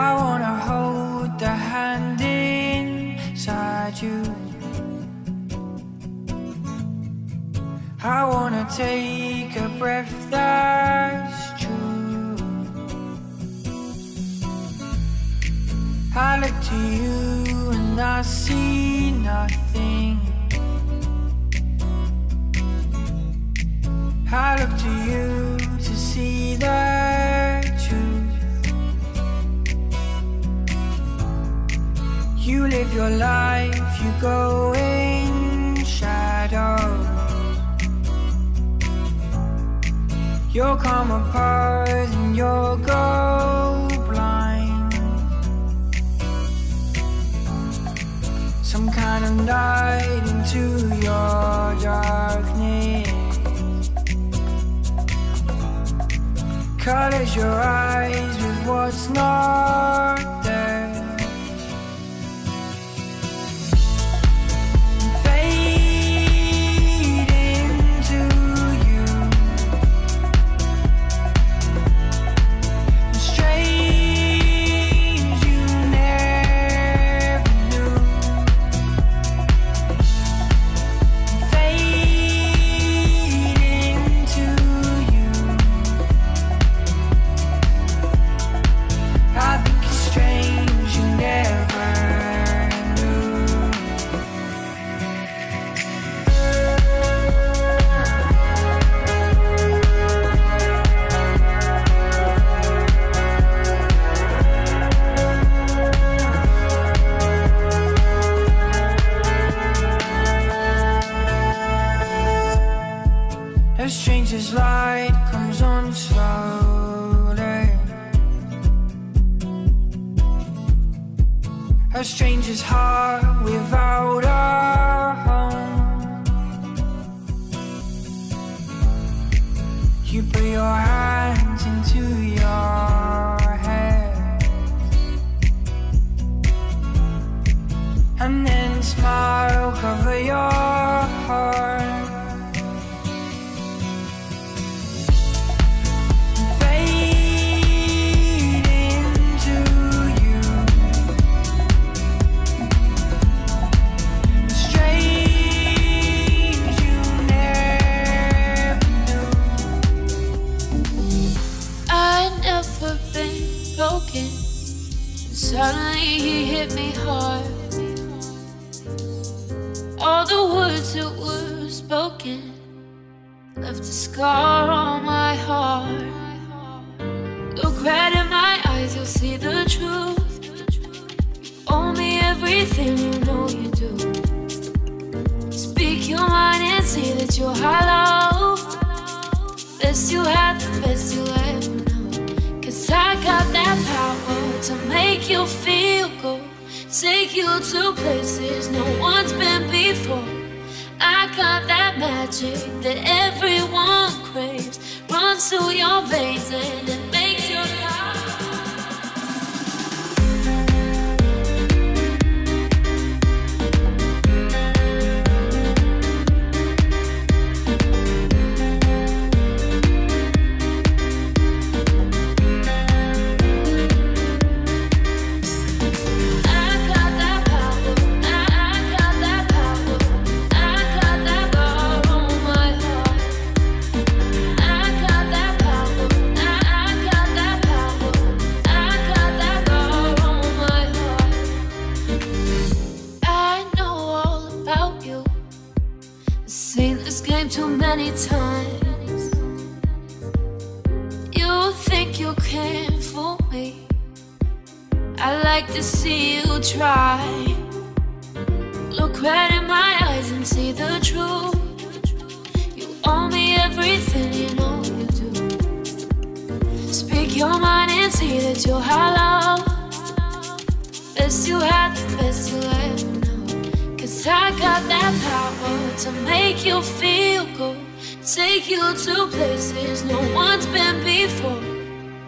I wanna hold the hand inside you. I wanna take a breath that's true. I look to you and I see nothing. I look to you to see the You live your life, you go in shadows. You'll come apart and you'll go blind. Some kind of night into your darkness. Colors your eyes with what's not hit me hard. All the words that were spoken left a scar on my heart. Look right in my eyes, you'll see the truth. You owe me everything, you know you do. Speak your mind and see that you're hollow. Best you have, the best you'll ever know. Cause I got that power to make you feel good. Take you to places no one's been before. I got that magic that everyone craves. Runs through your veins and it too many times. You think you can fool me? I like to see you try. Look right in my eyes and see the truth. You owe me everything, you know you do. Speak your mind and see that you're hollow. Best you have, the best you'll ever I got that power to make you feel good. Take you to places no one's been before.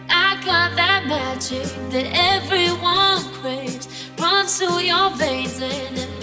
I got that magic that everyone craves. Runs through your veins and it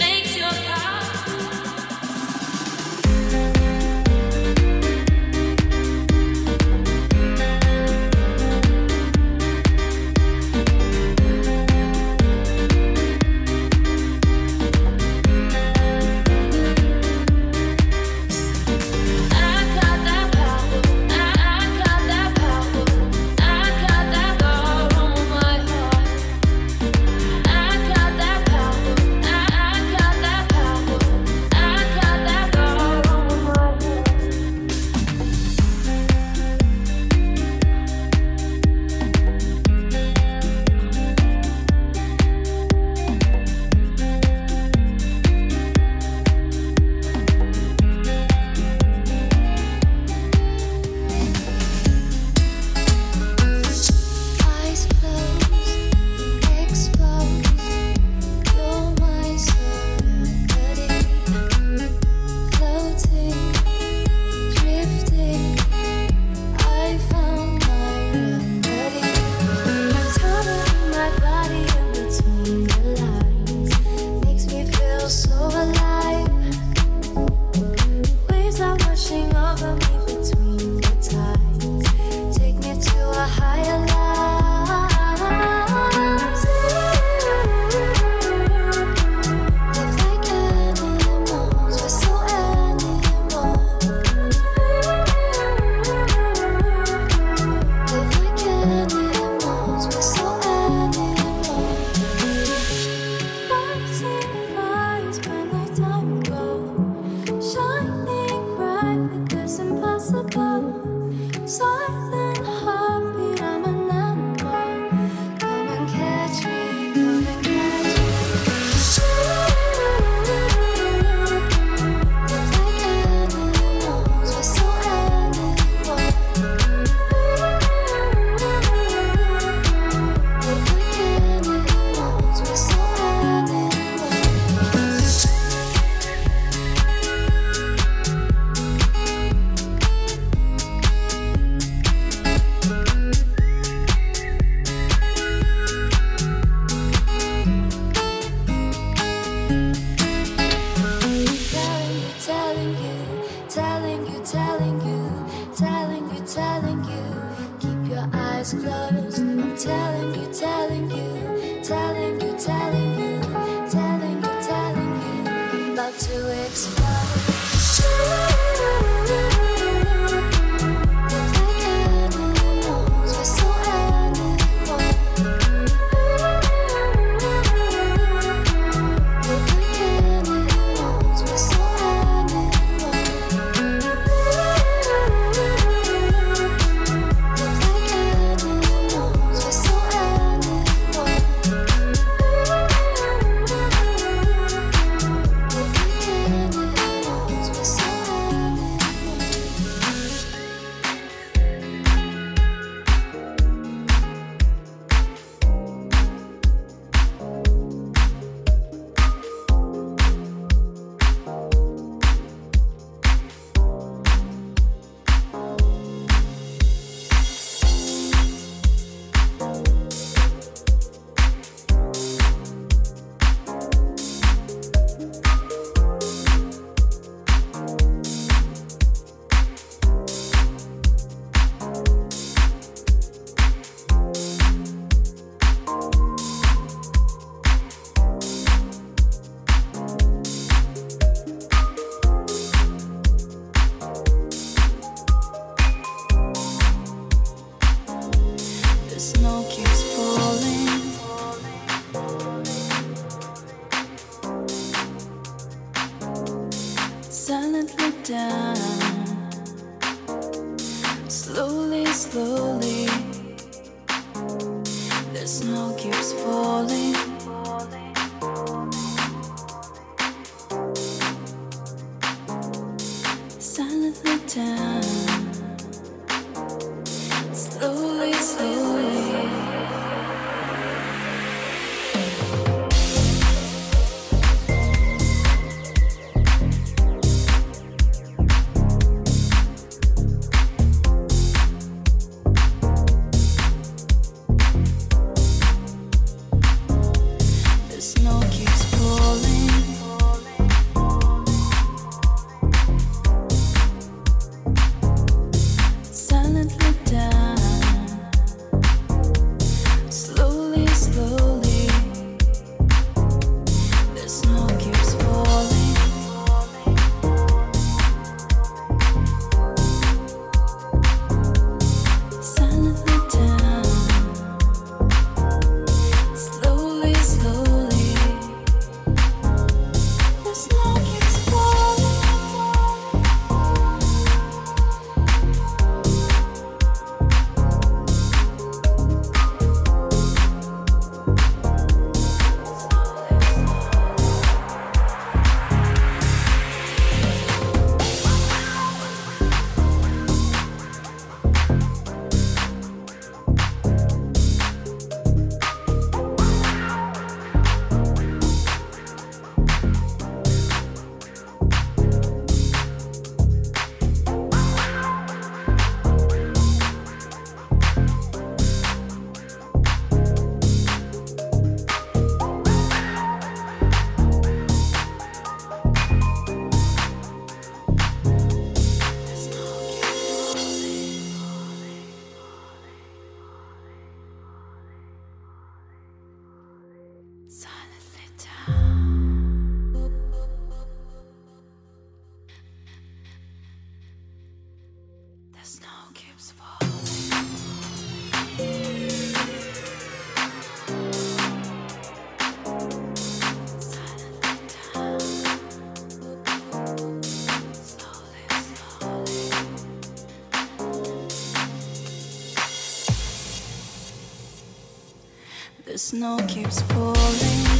snow keeps falling.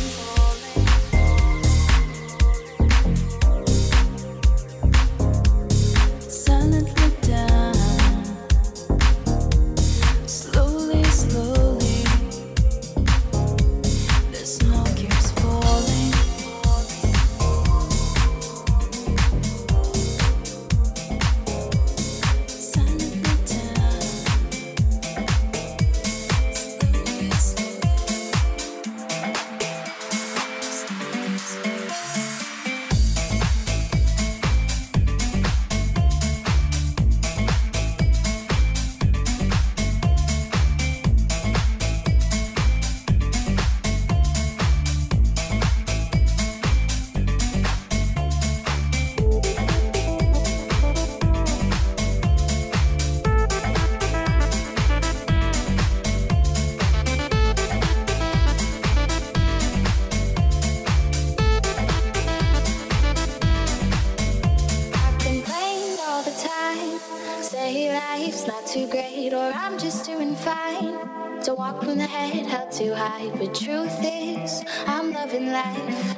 lie, but truth is, I'm loving life.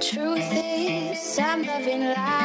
Truth is, I'm loving life.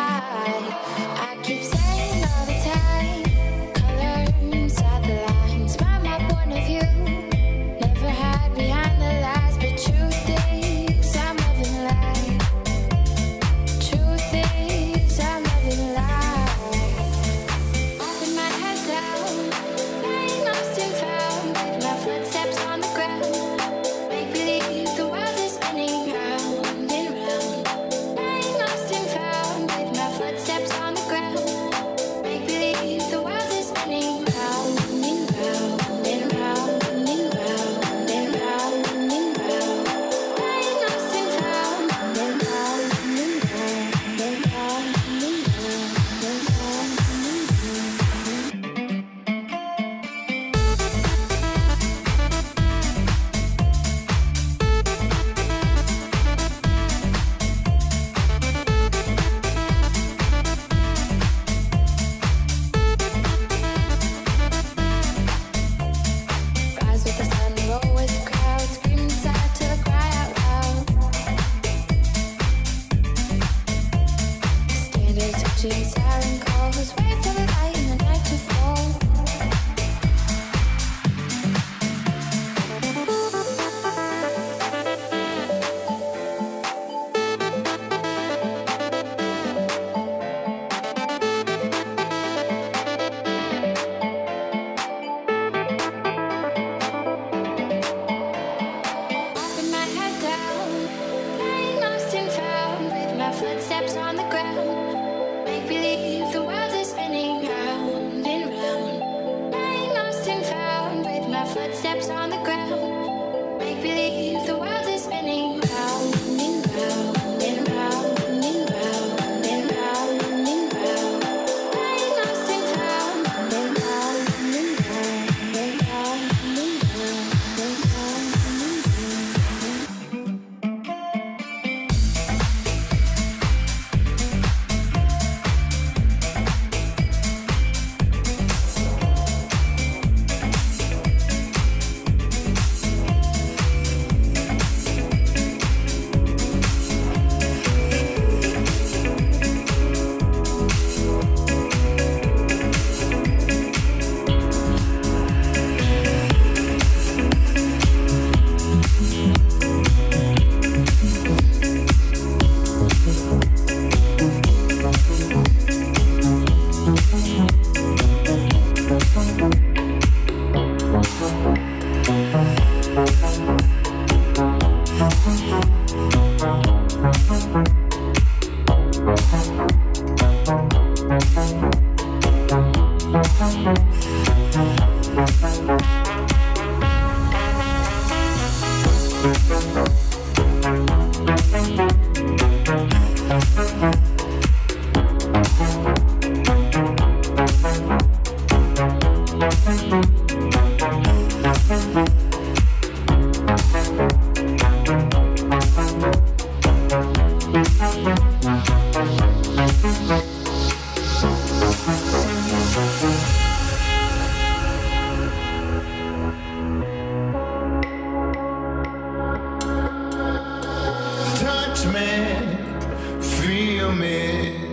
Touch me, feel me,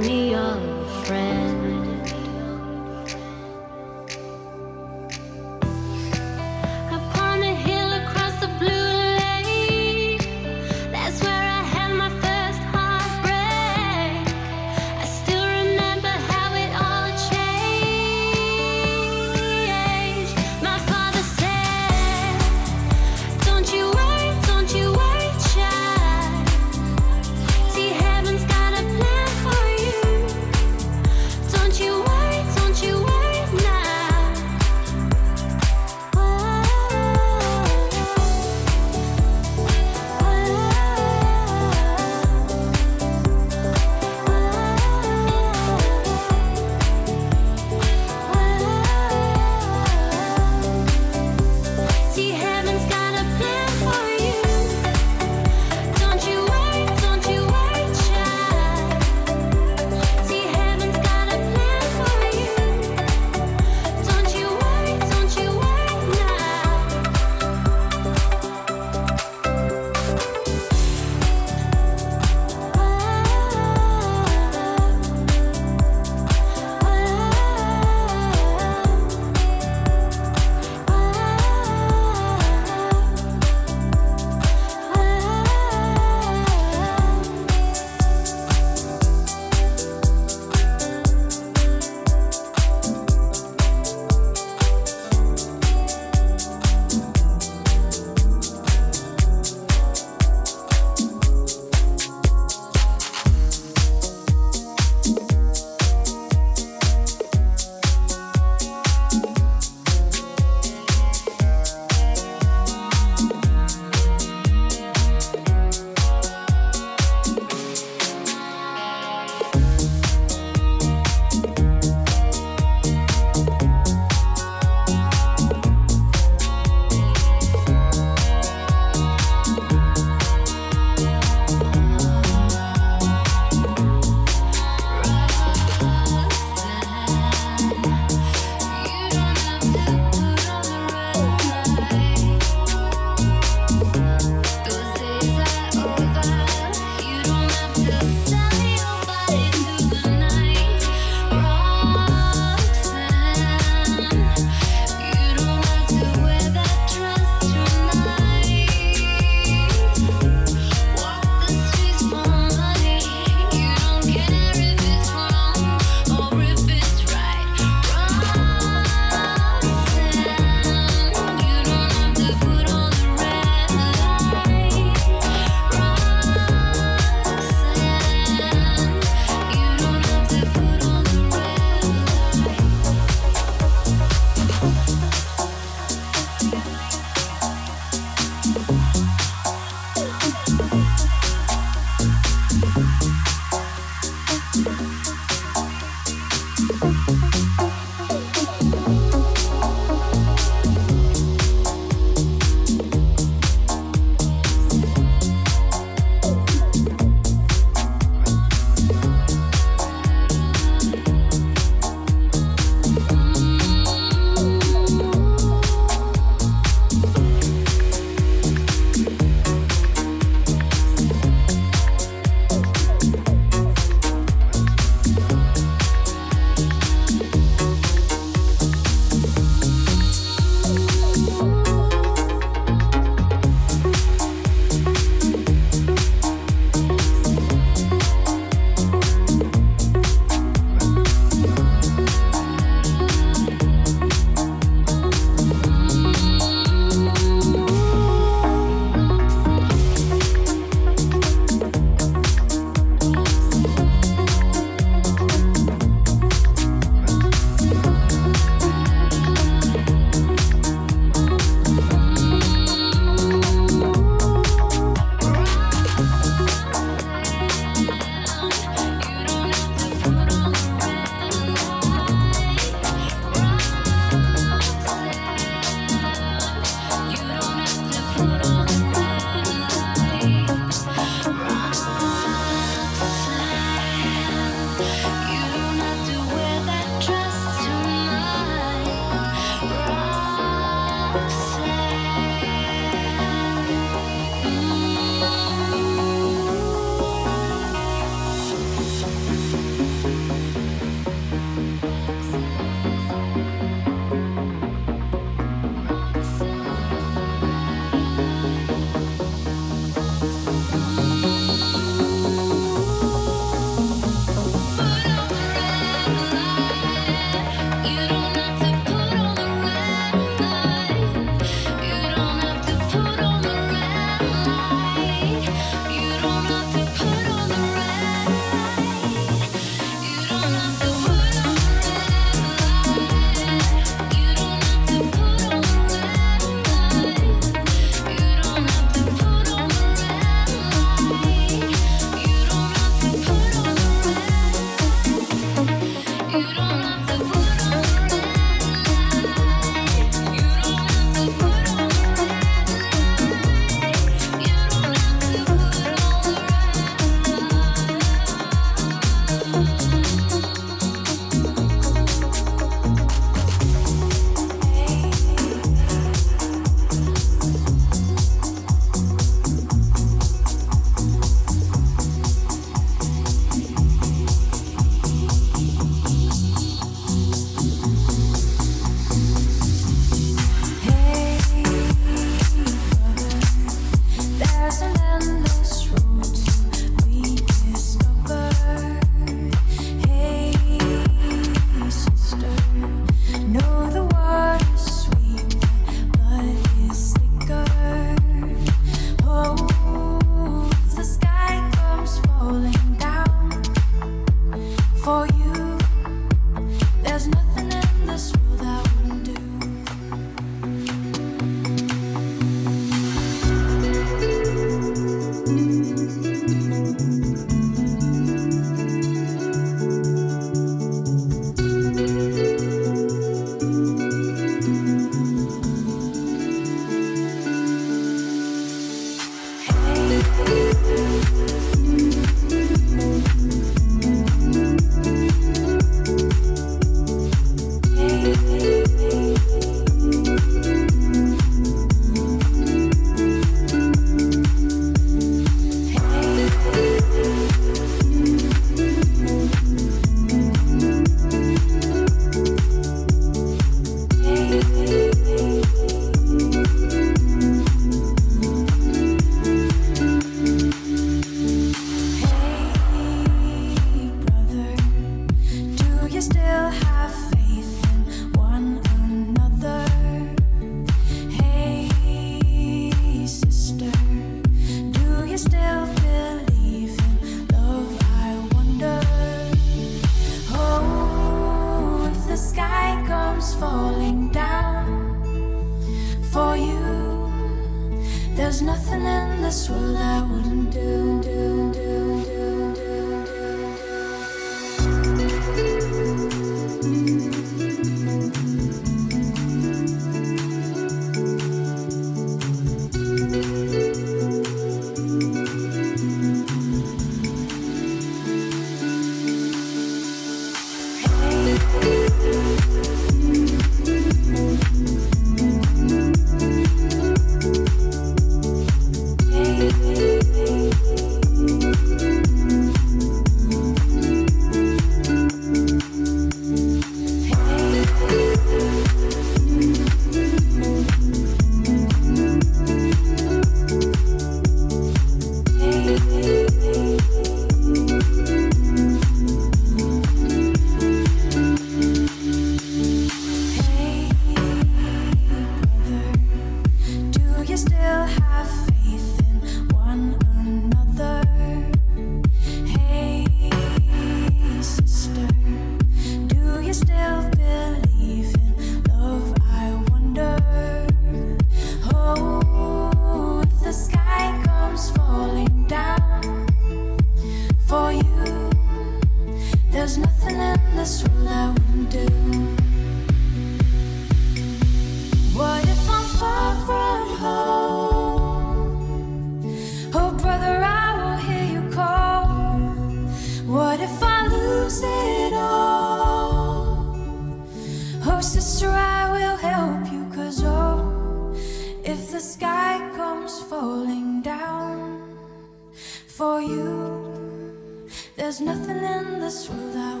there's nothing in this world I.